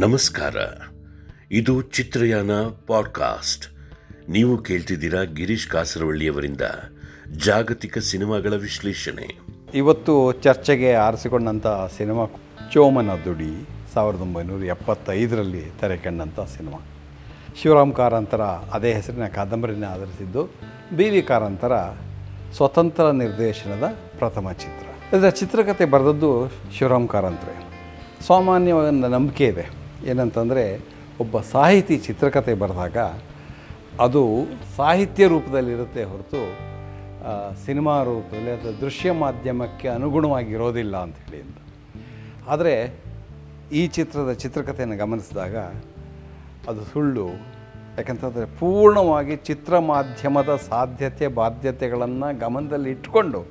ನಮಸ್ಕಾರ. ಇದು ಚಿತ್ರಯಾನ ಪಾಡ್ಕಾಸ್ಟ್. ನೀವು ಕೇಳ್ತಿದ್ದೀರಾ ಗಿರೀಶ್ ಕಾಸರವಳ್ಳಿಯವರಿಂದ ಜಾಗತಿಕ ಸಿನಿಮಾಗಳ ವಿಶ್ಲೇಷಣೆ. ಇವತ್ತು ಚರ್ಚೆಗೆ ಆರಿಸಿಕೊಂಡಂಥ ಸಿನಿಮಾ ಚೋಮನ ದುಡಿ ಸಾವಿರದ ಒಂಬೈನೂರ ಎಪ್ಪತ್ತೈದರಲ್ಲಿ ತೆರೆ ಕಂಡಂಥ ಸಿನಿಮಾ. ಶಿವರಾಮ್ ಕಾರಂತರ ಅದೇ ಹೆಸರಿನ ಕಾದಂಬರಿನ ಆಧರಿಸಿದ್ದು ಬಿ ವಿ ಕಾರಂತರ ಸ್ವತಂತ್ರ ನಿರ್ದೇಶನದ ಪ್ರಥಮ ಚಿತ್ರ. ಇದರ ಚಿತ್ರಕಥೆ ಬರೆದದ್ದು ಶಿವರಾಮ್ ಕಾರಂತರೇ. ಸಾಮಾನ್ಯವಾದ ನಂಬಿಕೆ ಇದೆ. ಏನಂತಂದರೆ, ಒಬ್ಬ ಸಾಹಿತಿ ಚಿತ್ರಕಥೆ ಬರೆದಾಗ ಅದು ಸಾಹಿತ್ಯ ರೂಪದಲ್ಲಿರುತ್ತೆ ಹೊರತು ಸಿನಿಮಾ ರೂಪದಲ್ಲಿ ಅಥವಾ ದೃಶ್ಯ ಮಾಧ್ಯಮಕ್ಕೆ ಅನುಗುಣವಾಗಿರೋದಿಲ್ಲ ಅಂತ ಆದರೆ, ಈ ಚಿತ್ರದ ಚಿತ್ರಕಥೆಯನ್ನು ಗಮನಿಸಿದಾಗ ಅದು ಸುಳ್ಳು. ಯಾಕಂತಂದರೆ, ಪೂರ್ಣವಾಗಿ ಚಿತ್ರ ಮಾಧ್ಯಮದ ಸಾಧ್ಯತೆ, ಬಾಧ್ಯತೆಗಳನ್ನು ಗಮನದಲ್ಲಿ ಇಟ್ಕೊಂಡು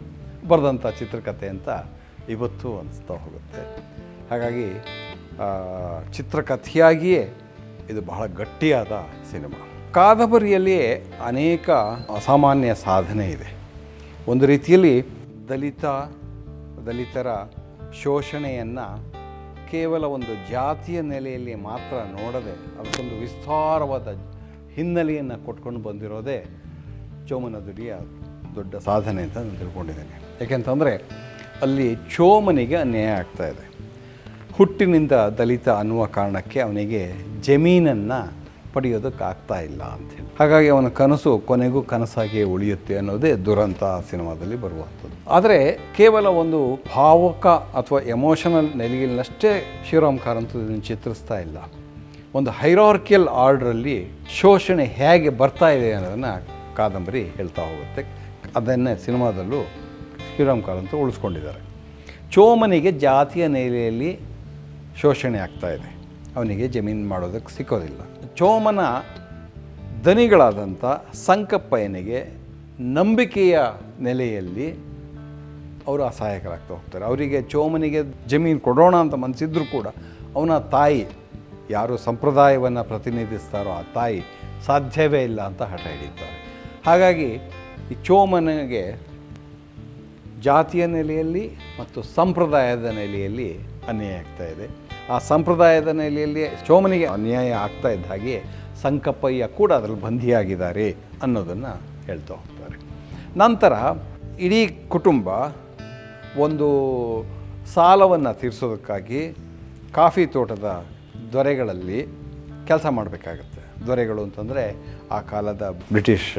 ಬರೆದಂಥ ಚಿತ್ರಕಥೆ ಅಂತ ಇವತ್ತು ಅನಿಸ್ತಾ ಹೋಗುತ್ತೆ. ಹಾಗಾಗಿ ಚಿತ್ರಕಥೆಯಾಗಿಯೇ ಇದು ಬಹಳ ಗಟ್ಟಿಯಾದ ಸಿನಿಮಾ. ಕಾದಂಬರಿಯಲ್ಲಿಯೇ ಅನೇಕ ಅಸಾಮಾನ್ಯ ಸಾಧನೆ ಇದೆ. ಒಂದು ರೀತಿಯಲ್ಲಿ ದಲಿತ, ದಲಿತರ ಶೋಷಣೆಯನ್ನು ಕೇವಲ ಒಂದು ಜಾತಿಯ ನೆಲೆಯಲ್ಲಿ ಮಾತ್ರ ನೋಡದೆ ಅದಕ್ಕೊಂದು ವಿಸ್ತಾರವಾದ ಹಿನ್ನೆಲೆಯನ್ನು ಕೊಟ್ಕೊಂಡು ಬಂದಿರೋದೇ ಚೋಮನ ದುಡಿಯ ದೊಡ್ಡ ಸಾಧನೆ ಅಂತ ನಾನು ತಿಳ್ಕೊಂಡಿದ್ದೇನೆ. ಯಾಕೆಂತಂದರೆ ಅಲ್ಲಿ ಚೋಮನಿಗೆ ಅನ್ಯಾಯ ಆಗ್ತಾ ಹುಟ್ಟಿನಿಂದ ದಲಿತ ಅನ್ನುವ ಕಾರಣಕ್ಕೆ ಅವನಿಗೆ ಜಮೀನನ್ನು ಪಡೆಯೋದಕ್ಕಾಗ್ತಾ ಇಲ್ಲ ಅಂಥೇಳಿ ಹಾಗಾಗಿ ಅವನ ಕನಸು ಕೊನೆಗೂ ಕನಸಾಗಿಯೇ ಉಳಿಯುತ್ತೆ ಅನ್ನೋದೇ ದುರಂತ ಸಿನಿಮಾದಲ್ಲಿ ಬರುವಂಥದ್ದು. ಆದರೆ ಕೇವಲ ಒಂದು ಭಾವಕ ಅಥವಾ ಎಮೋಷನಲ್ ನೆಲೆಯಲ್ಲಷ್ಟೇ ಶಿವರಾಮ್ ಕಾರಂತ ಇದನ್ನು ಚಿತ್ರಿಸ್ತಾ ಇಲ್ಲ. ಒಂದು ಹೈರಾರ್ಕಿಯಲ್ ಆರ್ಡ್ರಲ್ಲಿ ಶೋಷಣೆ ಹೇಗೆ ಬರ್ತಾ ಇದೆ ಅನ್ನೋದನ್ನು ಕಾದಂಬರಿ ಹೇಳ್ತಾ ಹೋಗುತ್ತೆ. ಅದನ್ನೇ ಸಿನಿಮಾದಲ್ಲೂ ಶ್ರೀರಾಮ್ ಕಾರಂತ ಉಳಿಸ್ಕೊಂಡಿದ್ದಾರೆ. ಚೋಮನಿಗೆ ಜಾತಿಯ ನೆಲೆಯಲ್ಲಿ ಶೋಷಣೆ ಆಗ್ತಾ ಇದೆ. ಅವನಿಗೆ ಜಮೀನು ಮಾಡೋದಕ್ಕೆ ಸಿಕ್ಕೋದಿಲ್ಲ. ಚೋಮನ ದನಿಗಳಾದಂಥ ಸಂಕಪ್ಪಯ್ಯನಿಗೆ ನಂಬಿಕೆಯ ನೆಲೆಯಲ್ಲಿ ಅವರು ಅಸಹಾಯಕರಾಗ್ತಾ ಹೋಗ್ತಾರೆ. ಅವರಿಗೆ ಚೋಮನಿಗೆ ಜಮೀನು ಕೊಡೋಣ ಅಂತ ಮನಸ್ಸಿದ್ರೂ ಕೂಡ ಅವನ ತಾಯಿ ಯಾರು ಸಂಪ್ರದಾಯವನ್ನು ಪ್ರತಿನಿಧಿಸ್ತಾರೋ ಆ ತಾಯಿ ಸಾಧ್ಯವೇ ಇಲ್ಲ ಅಂತ ಹಠ ಹಿಡಿತಾರೆ ಹಾಗಾಗಿ ಈ ಚೋಮನಿಗೆ ಜಾತಿಯ ನೆಲೆಯಲ್ಲಿ ಮತ್ತು ಸಂಪ್ರದಾಯದ ನೆಲೆಯಲ್ಲಿ ಅನ್ಯಾಯ ಆಗ್ತಾ ಇದೆ. ಆ ಸಂಪ್ರದಾಯದ ನೆಲೆಯಲ್ಲಿ ಚೋಮನಿಗೆ ಅನ್ಯಾಯ ಆಗ್ತಾ ಇದ್ದ ಹಾಗೆ ಸಂಕಪ್ಪಯ್ಯ ಕೂಡ ಅದರಲ್ಲಿ ಬಂಧಿಯಾಗಿದ್ದಾರೆ ಅನ್ನೋದನ್ನು ಹೇಳ್ತಾ ಹೋಗ್ತಾರೆ. ನಂತರ ಇಡೀ ಕುಟುಂಬ ಒಂದು ಸಾಲವನ್ನು ತೀರಿಸೋದಕ್ಕಾಗಿ ಕಾಫಿ ತೋಟದ ದೊರೆಗಳಲ್ಲಿ ಕೆಲಸ ಮಾಡಬೇಕಾಗತ್ತೆ. ದೊರೆಗಳು ಅಂತಂದರೆ ಆ ಕಾಲದ ಬ್ರಿಟಿಷ್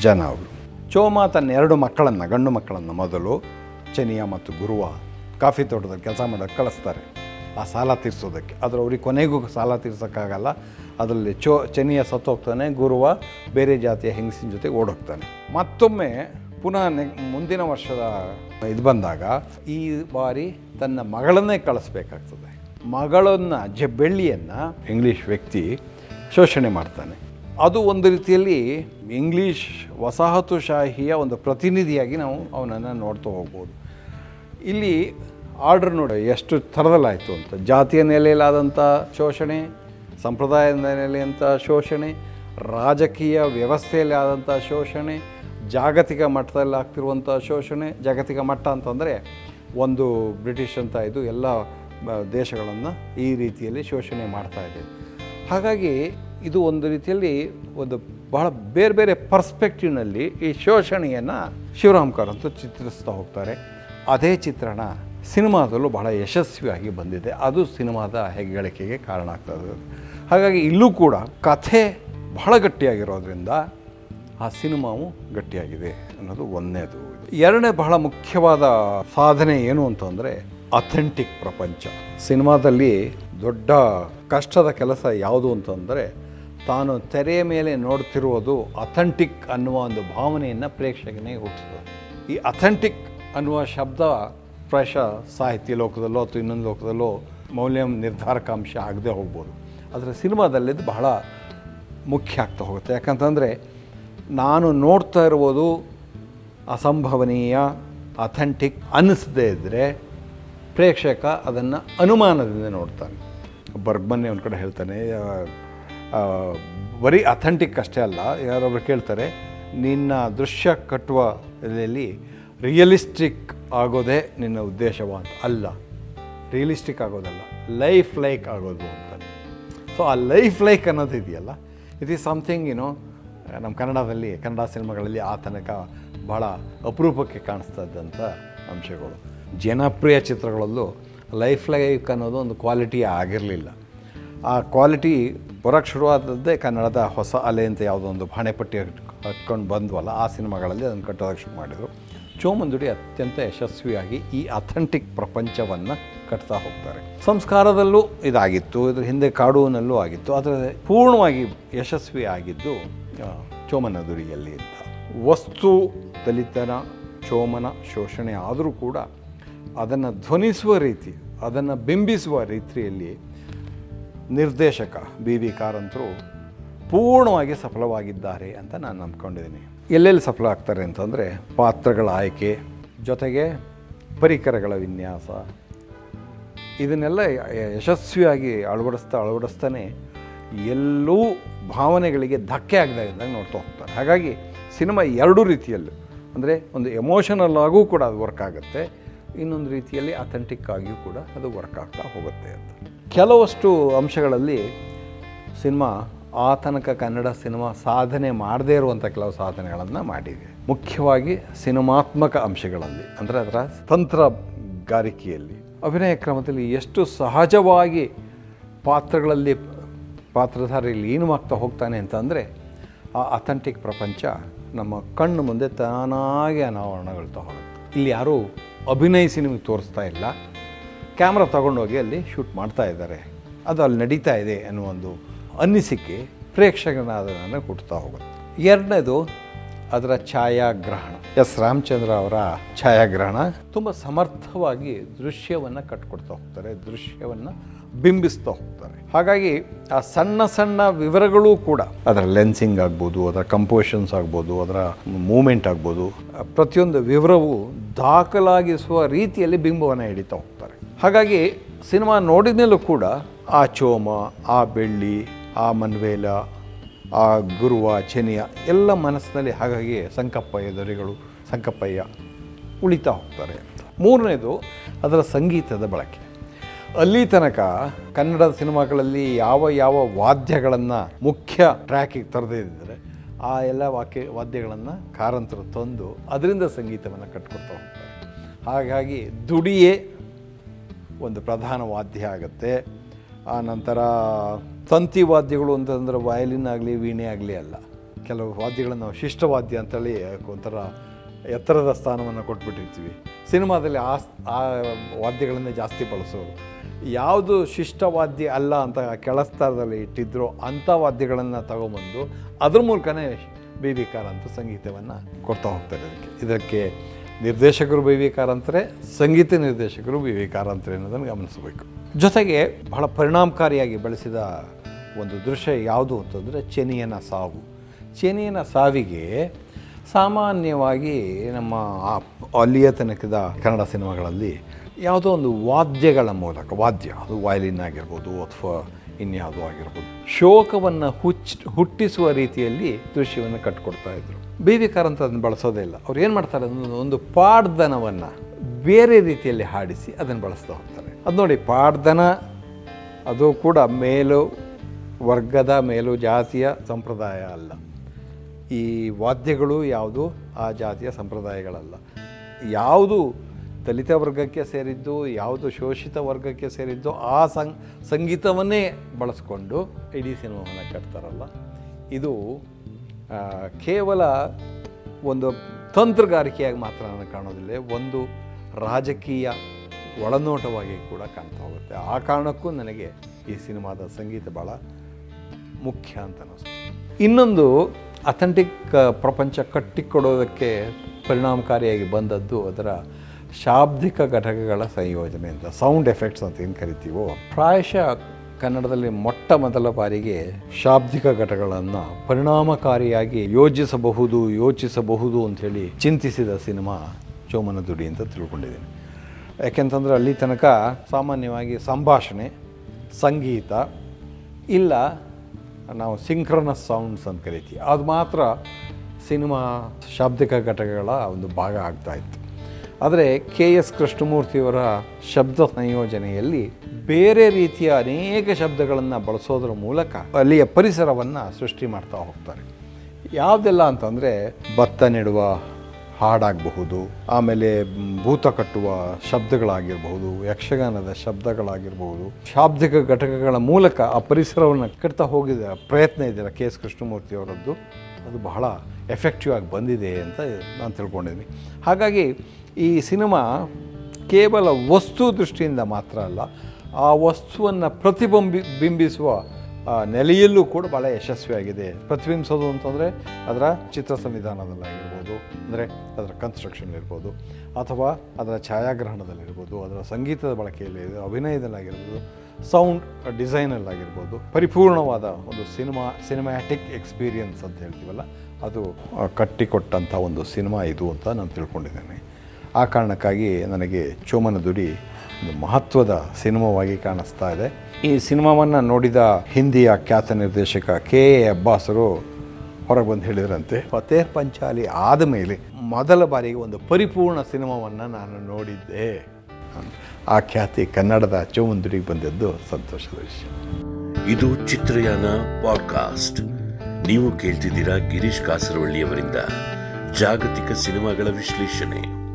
ಜನ ಅವರು. ಚೋಮ ತನ್ನ ಎರಡು ಮಕ್ಕಳನ್ನು, ಗಂಡು ಮಕ್ಕಳನ್ನು ಮೊದಲು ಚನಿಯ ಮತ್ತು ಗುರುವ ಕಾಫಿ ತೋಟದಲ್ಲಿ ಕೆಲಸ ಮಾಡೋಕ್ಕೆ ಕಳಿಸ್ತಾರೆ. ಆ ಸಾಲ ತೀರಿಸೋದಕ್ಕೆ. ಆದರೆ ಅವ್ರಿಗೆ ಕೊನೆಗೂ ಸಾಲ ತೀರ್ಸೋಕ್ಕಾಗಲ್ಲ. ಅದರಲ್ಲಿ ಚೋ ಸತ್ತು ಸತ್ತೋಗ್ತಾನೆ ಗುರುವ ಬೇರೆ ಜಾತಿಯ ಹೆಂಗಸಿನ ಜೊತೆ ಓಡೋಗ್ತಾನೆ. ಮತ್ತೊಮ್ಮೆ ಪುನಃ ಮುಂದಿನ ವರ್ಷದ ಇದು ಬಂದಾಗ ಈ ಬಾರಿ ತನ್ನ ಮಗಳನ್ನೇ ಕಳಿಸ್ಬೇಕಾಗ್ತದೆ. ಮಗಳನ್ನು, ಜ, ಬೆಳ್ಳಿಯನ್ನು ಇಂಗ್ಲೀಷ್ ವ್ಯಕ್ತಿ ಶೋಷಣೆ ಮಾಡ್ತಾನೆ. ಅದು ಒಂದು ರೀತಿಯಲ್ಲಿ ಇಂಗ್ಲೀಷ್ ವಸಾಹತುಶಾಹಿಯ ಒಂದು ಪ್ರತಿನಿಧಿಯಾಗಿ ನಾವು ಅವನನ್ನು ನೋಡ್ತಾ ಹೋಗ್ಬೋದು. ಇಲ್ಲಿ ಆರ್ಡ್ರ್ ನೋಡಿ ಎಷ್ಟು ಥರದಲ್ಲಾಯಿತು ಅಂತ. ಜಾತಿಯ ನೆಲೆಯಲ್ಲಾದಂಥ ಶೋಷಣೆ, ಸಂಪ್ರದಾಯದ ನೆಲೆಯಂಥ ಶೋಷಣೆ, ರಾಜಕೀಯ ವ್ಯವಸ್ಥೆಯಲ್ಲಿ ಆದಂಥ ಶೋಷಣೆ, ಜಾಗತಿಕ ಮಟ್ಟದಲ್ಲಿ ಆಗ್ತಿರುವಂಥ ಶೋಷಣೆ, ಜಾಗತಿಕ ಮಟ್ಟ ಅಂತಂದರೆ ಒಂದು ಬ್ರಿಟಿಷ್ ಅಂತ ಇದು ಎಲ್ಲ ದೇಶಗಳನ್ನು ಈ ರೀತಿಯಲ್ಲಿ ಶೋಷಣೆ ಮಾಡ್ತಾ ಇದೆ. ಹಾಗಾಗಿ ಇದು ಒಂದು ರೀತಿಯಲ್ಲಿ ಒಂದು ಬಹಳ ಬೇರೆ ಬೇರೆ ಪರ್ಸ್ಪೆಕ್ಟಿವ್ನಲ್ಲಿ ಈ ಶೋಷಣೆಯನ್ನು ಶಿವರಾಮ್ ಕಾರಂತ ಚಿತ್ರಿಸ್ತಾ ಹೋಗ್ತಾರೆ. ಅದೇ ಚಿತ್ರಣ ಸಿನಿಮಾದಲ್ಲೂ ಬಹಳ ಯಶಸ್ವಿಯಾಗಿ ಬಂದಿದೆ. ಅದು ಸಿನಿಮಾದ ಹೆಗ್ಗಳಿಕೆಗೆ ಕಾರಣ ಆಗ್ತದೆ. ಹಾಗಾಗಿ ಇಲ್ಲೂ ಕೂಡ ಕಥೆ ಬಹಳ ಗಟ್ಟಿಯಾಗಿರೋದ್ರಿಂದ ಆ ಸಿನಿಮಾವು ಗಟ್ಟಿಯಾಗಿದೆ ಅನ್ನೋದು ಒಂದನೇದು. ಎರಡನೇ ಬಹಳ ಮುಖ್ಯವಾದ ಸಾಧನೆ ಏನು ಅಂತಂದರೆ ಅಥೆಂಟಿಕ್ ಪ್ರಪಂಚ. ಸಿನಿಮಾದಲ್ಲಿ ದೊಡ್ಡ ಕಷ್ಟದ ಕೆಲಸ ಯಾವುದು ಅಂತಂದರೆ ತಾನು ತೆರೆಯ ಮೇಲೆ ನೋಡ್ತಿರುವುದು ಅಥೆಂಟಿಕ್ ಅನ್ನುವ ಒಂದು ಭಾವನೆಯನ್ನು ಪ್ರೇಕ್ಷಕನಿಗೆ ಹುಟ್ಟಿಸ್ತದೆ ಈ ಅಥೆಂಟಿಕ್ ಅನ್ನುವ ಶಬ್ದ ಪ್ರಾಯಶಃ ಸಾಹಿತ್ಯ ಲೋಕದಲ್ಲೋ ಅಥವಾ ಇನ್ನೊಂದು ಲೋಕದಲ್ಲೋ ಮೌಲ್ಯ ನಿರ್ಧಾರಕಾಂಶ ಆಗದೆ ಹೋಗ್ಬೋದು. ಆದರೆ ಸಿನಿಮಾದಲ್ಲಿದ್ದು ಬಹಳ ಮುಖ್ಯ ಆಗ್ತಾ ಹೋಗುತ್ತೆ. ಯಾಕಂತಂದರೆ ನಾನು ನೋಡ್ತಾ ಇರ್ಬೋದು ಅಸಂಭವನೀಯ ಅಥೆಂಟಿಕ್ ಅನ್ನಿಸದೇ ಇದ್ದರೆ ಪ್ರೇಕ್ಷಕ ಅದನ್ನು ಅನುಮಾನದಿಂದ ನೋಡ್ತಾನೆ. ಬರ್ಗ್ಮನ್ನೇ ಒಂದು ಕಡೆ ಹೇಳ್ತಾನೆ ಬರೀ ಅಥೆಂಟಿಕ್ ಅಷ್ಟೇ ಅಲ್ಲ ಯಾರೊಬ್ಬರು ಕೇಳ್ತಾರೆ, ನಿನ್ನ ದೃಶ್ಯ ಕಟ್ಟುವ ಇದರಲ್ಲಿ ರಿಯಲಿಸ್ಟಿಕ್ ಆಗೋದೇ ನಿನ್ನ ಉದ್ದೇಶವ ಅಂತ. ಅಲ್ಲ ರಿಯಲಿಸ್ಟಿಕ್ ಆಗೋದಲ್ಲ ಲೈಫ್ ಲೈಕ್ ಆಗೋದು ಅಂತ. ಸೊ ಆ ಲೈಫ್ ಲೈಕ್ ಅನ್ನೋದು ಇದೆಯಲ್ಲ? ಇಟ್ ಈಸ್ ಸಮಥಿಂಗ್ ಏನೋ ನಮ್ಮ ಕನ್ನಡದಲ್ಲಿ, ಕನ್ನಡ ಸಿನಿಮಾಗಳಲ್ಲಿ ಆ ತನಕ ಭಾಳ ಅಪರೂಪಕ್ಕೆ ಕಾಣಿಸ್ತಾ ಇದ್ದಂಥ ಅಂಶಗಳು. ಜನಪ್ರಿಯ ಚಿತ್ರಗಳಲ್ಲೂ ಲೈಫ್ ಲೈಕ್ ಅನ್ನೋದು ಒಂದು ಕ್ವಾಲಿಟಿ ಆಗಿರಲಿಲ್ಲ. ಆ ಕ್ವಾಲಿಟಿ ಬರೋಕ್ಕೆ ಶುರುವಾದದ್ದೇ ಕನ್ನಡದ ಹೊಸ ಅಲೆ ಅಂತ ಯಾವುದೋ ಒಂದು ಬಾಣೆಪಟ್ಟಿ ಹಟ್ಕೊಂಡು ಬಂದ್ವಲ್ಲ, ಆ ಸಿನಿಮಾಗಳಲ್ಲಿ ಅದನ್ನು ಕಟ್ಟೋದಕ್ಕೆ ಶುರು ಮಾಡಿದರು. ಚೋಮಂದುಡಿ ಅತ್ಯಂತ ಯಶಸ್ವಿಯಾಗಿ ಈ ಅಥೆಂಟಿಕ್ ಪ್ರಪಂಚವನ್ನು ಕಟ್ತಾ ಹೋಗ್ತಾರೆ. ಸಂಸ್ಕಾರದಲ್ಲೂ ಇದಾಗಿತ್ತು, ಇದ್ರ ಹಿಂದೆ ಕಾಡುವಿನಲ್ಲೂ ಆಗಿತ್ತು, ಆದರೆ ಪೂರ್ಣವಾಗಿ ಯಶಸ್ವಿ ಆಗಿದ್ದು ಚೋಮನದುರಿಯಲ್ಲಿ ಅಂತ. ವಸ್ತು ದಲಿತನ, ಚೋಮನ ಶೋಷಣೆ ಆದರೂ ಕೂಡ ಅದನ್ನು ಧ್ವನಿಸುವ ರೀತಿ, ಅದನ್ನು ಬಿಂಬಿಸುವ ರೀತಿಯಲ್ಲಿ ನಿರ್ದೇಶಕ ಬಿ ವಿ ಕಾರಂತರು ಪೂರ್ಣವಾಗಿ ಸಫಲವಾಗಿದ್ದಾರೆ ಅಂತ ನಾನು ನಂಬ್ಕೊಂಡಿದ್ದೀನಿ. ಎಲ್ಲೆಲ್ಲಿ ಸಫಲ ಆಗ್ತಾರೆ ಅಂತಂದರೆ ಪಾತ್ರಗಳ ಆಯ್ಕೆ, ಜೊತೆಗೆ ಪರಿಕರಗಳ ವಿನ್ಯಾಸ. ಇದನ್ನೆಲ್ಲ ಯಶಸ್ವಿಯಾಗಿ ಅಳವಡಿಸ್ತಾ, ಅಳವಡಿಸ್ತಾನೆ ಎಲ್ಲೂ ಭಾವನೆಗಳಿಗೆ ಧಕ್ಕೆ ಆಗದೆ ಇದ್ದಂಗೆ ನೋಡ್ತಾ ಹೋಗ್ತಾರೆ. ಹಾಗಾಗಿ ಸಿನಿಮಾ ಎರಡೂ ರೀತಿಯಲ್ಲೂ, ಅಂದರೆ ಒಂದು ಎಮೋಷನಲ್ ಆಗೂ ಕೂಡ ಅದು ವರ್ಕ್ ಆಗುತ್ತೆ, ಇನ್ನೊಂದು ರೀತಿಯಲ್ಲಿ ಅಥೆಂಟಿಕ್ ಆಗಿಯೂ ಕೂಡ ಅದು ವರ್ಕ್ ಆಗ್ತಾ ಹೋಗುತ್ತೆ ಅಂತ. ಕೆಲವಷ್ಟು ಅಂಶಗಳಲ್ಲಿ ಸಿನಿಮಾ ಆ ತನಕ ಕನ್ನಡ ಸಿನಿಮಾ ಸಾಧನೆ ಮಾಡದೇ ಇರುವಂಥ ಕೆಲವು ಸಾಧನೆಗಳನ್ನು ಮಾಡಿದೆ. ಮುಖ್ಯವಾಗಿ ಸಿನಿಮಾತ್ಮಕ ಅಂಶಗಳಲ್ಲಿ, ಅಂದರೆ ಅದರ ತಂತ್ರಗಾರಿಕೆಯಲ್ಲಿ ಅಭಿನಯ ಕ್ರಮದಲ್ಲಿ ಎಷ್ಟು ಸಹಜವಾಗಿ ಪಾತ್ರಗಳಲ್ಲಿ ಪಾತ್ರಧಾರಿ ಆಗ್ತಾ ಹೋಗ್ತಾನೆ ಅಂತಂದರೆ ಆ ಅಥೆಂಟಿಕ್ ಪ್ರಪಂಚ ನಮ್ಮ ಕಣ್ಣು ಮುಂದೆ ತಾನಾಗಿ ಅನಾವರಣಗೊಳ್ತಾ ಹೋಗುತ್ತೆ ಇಲ್ಲಿ ಯಾರೂ ಅಭಿನಯಿಸಿ ನಿಮಗೆ ತೋರಿಸ್ತಾ ಇಲ್ಲ. ಕ್ಯಾಮ್ರಾ ತಗೊಂಡೋಗಿ ಅಲ್ಲಿ ಶೂಟ್ ಮಾಡ್ತಾ ಇದ್ದಾರೆ. ಅದು ಅಲ್ಲಿ ನಡೀತಾ ಇದೆ ಅನ್ನೋ ಒಂದು ಅನ್ನಿಸಿಕೆ ಪ್ರೇಕ್ಷಕನ ಅದನ್ನು ಹುಟ್ಟುತ್ತಾ ಹೋಗುತ್ತೆ. ಎರಡನೇದು ಅದರ ಛಾಯಾಗ್ರಹಣ. ಎಸ್ ರಾಮಚಂದ್ರ ಅವರ ಛಾಯಾಗ್ರಹಣ ತುಂಬ ಸಮರ್ಥವಾಗಿ ದೃಶ್ಯವನ್ನು ಕಟ್ಕೊಡ್ತಾ ಹೋಗ್ತಾರೆ, ದೃಶ್ಯವನ್ನು ಬಿಂಬಿಸ್ತಾ ಹೋಗ್ತಾರೆ. ಹಾಗಾಗಿ ಆ ಸಣ್ಣ ಸಣ್ಣ ವಿವರಗಳು ಕೂಡ ಅದರ ಲೆನ್ಸಿಂಗ್ ಆಗ್ಬೋದು, ಅದರ ಕಂಪೋಷನ್ಸ್ ಆಗ್ಬೋದು, ಅದರ ಮೂಮೆಂಟ್ ಆಗ್ಬೋದು, ಪ್ರತಿಯೊಂದು ವಿವರವು ದಾಖಲಾಗಿಸುವ ರೀತಿಯಲ್ಲಿ ಬಿಂಬವನ್ನು ಹಿಡಿತಾ ಹೋಗ್ತಾರೆ. ಹಾಗಾಗಿ ಸಿನಿಮಾ ನೋಡಿದ್ಮೇಲೂ ಕೂಡ ಆ ಚೋಮ, ಆ ಬೆಳ್ಳಿ ಆ ಮನ್ವೇಲ, ಆ ಗುರುವ ಚೆನಿಯ ಎಲ್ಲ ಮನಸ್ಸಿನಲ್ಲಿ ಹಾಗಾಗಿ ಸಂಕಪ್ಪಯ್ಯ ದೊರೆಗಳು, ಸಂಕಪ್ಪಯ್ಯ ಉಳಿತಾ ಹೋಗ್ತಾರೆ. ಮೂರನೇದು ಅದರ ಸಂಗೀತದ ಬಳಕೆ. ಅಲ್ಲಿ ತನಕ ಕನ್ನಡದ ಸಿನಿಮಾಗಳಲ್ಲಿ ಯಾವ ಯಾವ ವಾದ್ಯಗಳನ್ನು ಮುಖ್ಯ ಟ್ರ್ಯಾಕಿಗೆ ತರದೇ ಇದ್ದರೆ ಆ ಎಲ್ಲ ವಾಕ್ಯ, ವಾದ್ಯಗಳನ್ನು ಕಾರಂತರು ತಂದು ಅದರಿಂದ ಸಂಗೀತವನ್ನು ಕಟ್ಕೊಡ್ತಾ ಹೋಗ್ತಾರೆ. ಹಾಗಾಗಿ ದುಡಿಯೇ ಒಂದು ಪ್ರಧಾನ ವಾದ್ಯ ಆಗುತ್ತೆ. ಆ ನಂತರ ತಂತಿ ವಾದ್ಯಗಳು ಅಂತಂದ್ರೆ ವಯಲಿನ್ ಆಗಲಿ ವೀಣೆ ಆಗಲಿ ಅಲ್ಲ. ಕೆಲವು ವಾದ್ಯಗಳನ್ನು ನಾವು ಶಿಷ್ಟವಾದ್ಯ ಅಂತೇಳಿ ಒಂಥರ ಎತ್ತರದ ಸ್ಥಾನವನ್ನು ಕೊಟ್ಬಿಟ್ಟಿರ್ತೀವಿ. ಸಿನಿಮಾದಲ್ಲಿ ಆ ಆ ವಾದ್ಯಗಳನ್ನೇ ಜಾಸ್ತಿ ಬಳಸೋರು. ಯಾವುದು ಶಿಷ್ಟವಾದ್ಯ ಅಲ್ಲ ಅಂತ ಕೆಳಸ್ತರದಲ್ಲಿ ಇಟ್ಟಿದ್ರು ಅಂಥ ವಾದ್ಯಗಳನ್ನು ತಗೊಂಬಂದು ಅದ್ರ ಮೂಲಕನೇ ಬಿ ವಿ ಕಾರಂತ ಸಂಗೀತವನ್ನು ಕೊಡ್ತಾ ಹೋಗ್ತಾರೆ ಇದಕ್ಕೆ. ಇದಕ್ಕೆ ನಿರ್ದೇಶಕರು ಬಿ ವಿ ಕಾರಂತರೇ, ಸಂಗೀತ ನಿರ್ದೇಶಕರು ಬಿ ವಿ ಕಾರಂತರೇ ಅನ್ನೋದನ್ನು ಗಮನಿಸಬೇಕು. ಜೊತೆಗೆ ಬಹಳ ಪರಿಣಾಮಕಾರಿಯಾಗಿ ಬಳಸಿದ ಒಂದು ದೃಶ್ಯ ಯಾವುದು ಅಂತಂದರೆ ಚೆನಿಯನ ಸಾವು. ಚೆನಿಯನ ಸಾವಿಗೆ ಸಾಮಾನ್ಯವಾಗಿ ನಮ್ಮ ಅಲ್ಲಿಯ ತನಕದ ಕನ್ನಡ ಸಿನಿಮಾಗಳಲ್ಲಿ ಯಾವುದೋ ಒಂದು ವಾದ್ಯಗಳ ಮೂಲಕ, ವಾದ್ಯ, ಅದು ವಯಲಿನ್ ಆಗಿರ್ಬೋದು ಅಥವಾ ಇನ್ಯಾವುದೋ ಆಗಿರ್ಬೋದು, ಶೋಕವನ್ನು ಹುಚ್ಚ, ಹುಟ್ಟಿಸುವ ರೀತಿಯಲ್ಲಿ ದೃಶ್ಯವನ್ನು ಕಟ್ಕೊಡ್ತಾ ಇದ್ರು. ಬಿ ಅಂತ ಅದನ್ನು ಬಳಸೋದೇ ಇಲ್ಲ. ಅವ್ರು ಏನು ಮಾಡ್ತಾರೆ ಒಂದು ಪಾಡ್ದನವನ್ನು ಬೇರೆ ರೀತಿಯಲ್ಲಿ ಹಾಡಿಸಿ ಅದನ್ನು ಬಳಸ್ತಾ ಹೋಗ್ತಾರೆ. ಅದು ನೋಡಿ ಪಾಡ್ದನ, ಅದು ಕೂಡ ಮೇಲು ವರ್ಗದ ಮೇಲು ಜಾತಿಯ ಸಂಪ್ರದಾಯ ಅಲ್ಲ. ಈ ವಾದ್ಯಗಳು ಯಾವುದು, ಆ ಜಾತಿಯ ಸಂಪ್ರದಾಯಗಳಲ್ಲ. ಯಾವುದು ದಲಿತ ವರ್ಗಕ್ಕೆ ಸೇರಿದ್ದು, ಯಾವುದು ಶೋಷಿತ ವರ್ಗಕ್ಕೆ ಸೇರಿದ್ದು, ಆ ಸಂ, ಸಂಗೀತವನ್ನೇ ಬಳಸ್ಕೊಂಡು ಇಡೀ ಸಿನಿಮಾವನ್ನು ಕಟ್ತಾರಲ್ಲ. ಇದು ಕೇವಲ ಒಂದು ತಂತ್ರಗಾರಿಕೆಯಾಗಿ ಮಾತ್ರ ನಾನು ಕಾಣೋದಿಲ್ಲ. ಒಂದು ರಾಜಕೀಯ ಒಳನೋಟವಾಗಿ ಕೂಡ ಕಾಣ್ತಾ ಹೋಗುತ್ತೆ. ಆ ಕಾರಣಕ್ಕೂ ನನಗೆ ಈ ಸಿನಿಮಾದ ಸಂಗೀತ ಭಾಳ ಮುಖ್ಯ ಅಂತ ಅನ್ನಿಸ್ತು ಇನ್ನೊಂದು ಅಥೆಂಟಿಕ್ ಪ್ರಪಂಚ ಕಟ್ಟಿಕೊಡೋದಕ್ಕೆ ಪರಿಣಾಮಕಾರಿಯಾಗಿ ಬಂದದ್ದು ಅದರ ಶಾಬ್ದಿಕ ಘಟಕಗಳ ಸಂಯೋಜನೆ ಅಂತ ಸೌಂಡ್ ಎಫೆಕ್ಟ್ಸ್ ಅಂತ ಏನು ಕರಿತೀವೋ. ಪ್ರಾಯಶಃ ಕನ್ನಡದಲ್ಲಿ ಮೊಟ್ಟ ಮೊದಲ ಬಾರಿಗೆ ಶಾಬ್ದಿಕ ಘಟಕಗಳನ್ನು ಪರಿಣಾಮಕಾರಿಯಾಗಿ ಯೋಜಿಸಬಹುದು, ಯೋಚಿಸಬಹುದು ಅಂಥೇಳಿ ಚಿಂತಿಸಿದ ಸಿನಿಮಾ ಚೋಮನ ದುಡಿ ಅಂತ ತಿಳ್ಕೊಂಡಿದ್ದೀನಿ. ಯಾಕೆಂತಂದ್ರೆ ಅಲ್ಲಿ ತನಕ ಸಾಮಾನ್ಯವಾಗಿ ಸಂಭಾಷಣೆ, ಸಂಗೀತ, ಇಲ್ಲ ನಾವು ಸಿಂಕ್ರನಸ್ ಸೌಂಡ್ಸ್ ಅಂತ ಕರಿತೀವಿ. ಅದು ಮಾತ್ರ ಸಿನಿಮಾ ಶಾಬ್ದಿಕ ಘಟಕಗಳ ಒಂದು ಭಾಗ ಆಗ್ತಾ ಇತ್ತು. ಆದರೆ ಕೆ ಎಸ್ ಕೃಷ್ಣಮೂರ್ತಿಯವರ ಶಬ್ದ ಸಂಯೋಜನೆಯಲ್ಲಿ ಬೇರೆ ರೀತಿಯ ಅನೇಕ ಶಬ್ದಗಳನ್ನು ಬಳಸೋದ್ರ ಮೂಲಕ ಅಲ್ಲಿಯ ಪರಿಸರವನ್ನು ಸೃಷ್ಟಿ ಮಾಡ್ತಾ ಹೋಗ್ತಾರೆ. ಯಾವುದೆಲ್ಲ ಅಂತಂದರೆ ಭತ್ತ ನೆಡುವ ಹಾಡಾಗಬಹುದು, ಆಮೇಲೆ ಭೂತ ಕಟ್ಟುವ ಶಬ್ದಗಳಾಗಿರಬಹುದು, ಯಕ್ಷಗಾನದ ಶಬ್ದಗಳಾಗಿರಬಹುದು, ಶಾಬ್ದಿಕ ಘಟಕಗಳ ಮೂಲಕ ಆ ಪರಿಸರವನ್ನು ಕಟ್ತಾ ಹೋಗಿದ ಪ್ರಯತ್ನ ಇದೆಯಲ್ಲ ಕೆ ಎಸ್ ಕೃಷ್ಣಮೂರ್ತಿ ಅವರದ್ದು. ಅದು ಬಹಳ ಎಫೆಕ್ಟಿವ್ ಆಗಿ ಬಂದಿದೆ ಅಂತ ನಾನು ತಿಳ್ಕೊಂಡಿದ್ದೀನಿ. ಹಾಗಾಗಿ ಈ ಸಿನಿಮಾ ಕೇವಲ ವಸ್ತು ದೃಷ್ಟಿಯಿಂದ ಮಾತ್ರ ಅಲ್ಲ, ಆ ವಸ್ತುವನ್ನು ಪ್ರತಿಬಿಂಬಿ, ಬಿಂಬಿಸುವ ನೆಲೆಯಲ್ಲೂ ಕೂಡ ಭಾಳ ಯಶಸ್ವಿಯಾಗಿದೆ. ಪ್ರತಿಬಿಂಬಿಸೋದು ಅಂತಂದರೆ ಅದರ ಚಿತ್ರ ಸಂವಿಧಾನದಲ್ಲಾಗಿರ್ಬೋದು ಅಂದರೆ ಅದರ ಕನ್ಸ್ಟ್ರಕ್ಷನ್ ಇರ್ಬೋದು, ಅಥವಾ ಅದರ ಛಾಯಾಗ್ರಹಣದಲ್ಲಿರ್ಬೋದು ಅದರ ಸಂಗೀತದ ಬಳಕೆಯಲ್ಲಿ ಅಭಿನಯದಲ್ಲಾಗಿರ್ಬೋದು ಸೌಂಡ್ ಡಿಸೈನಲ್ಲಾಗಿರ್ಬೋದು ಪರಿಪೂರ್ಣವಾದ ಒಂದು ಸಿನಿಮಾ ಸಿನಿಮ್ಯಾಟಿಕ್ ಎಕ್ಸ್ಪೀರಿಯನ್ಸ್ ಅಂತ ಹೇಳ್ತೀವಲ್ಲ, ಅದು ಕಟ್ಟಿಕೊಟ್ಟಂಥ ಒಂದು ಸಿನಿಮಾ ಇದು ಅಂತ ನಾನು ತಿಳ್ಕೊಂಡಿದ್ದೇನೆ. ಆ ಕಾರಣಕ್ಕಾಗಿ ನನಗೆ ಚೋಮನ ದುಡಿ ಒಂದು ಮಹತ್ವದ ಸಿನಿಮಾವಾಗಿ ಕಾಣಿಸ್ತಾ ಇದೆ. ಈ ಸಿನಿಮಾವನ್ನು ನೋಡಿದ ಹಿಂದಿಯ ಖ್ಯಾತ ನಿರ್ದೇಶಕ ಕೆ ಎ ಅಬ್ಬಾಸರು ಹೊರಗೆ ಬಂದು ಹೇಳಿದ್ರಂತೆ ಫತೇರ್ ಪಂಚಾಲಿ ಆದ ಮೇಲೆ ಮೊದಲ ಬಾರಿಗೆ ಒಂದು ಪರಿಪೂರ್ಣ ಸಿನಿಮಾವನ್ನು ನಾನು ನೋಡಿದ್ದೆ. ಆ ಖ್ಯಾತಿ ಕನ್ನಡದ ಚೋಮಂದುಡಿಗೆ ಬಂದದ್ದು ಸಂತೋಷದ ವಿಷಯ. ಇದು ಚಿತ್ರಯಾನ ಪಾಡ್ಕಾಸ್ಟ್. ನೀವು ಕೇಳ್ತಿದ್ದೀರಾ ಗಿರೀಶ್ ಕಾಸರವಳ್ಳಿಯವರಿಂದ ಜಾಗತಿಕ ಸಿನಿಮಾಗಳ ವಿಶ್ಲೇಷಣೆ.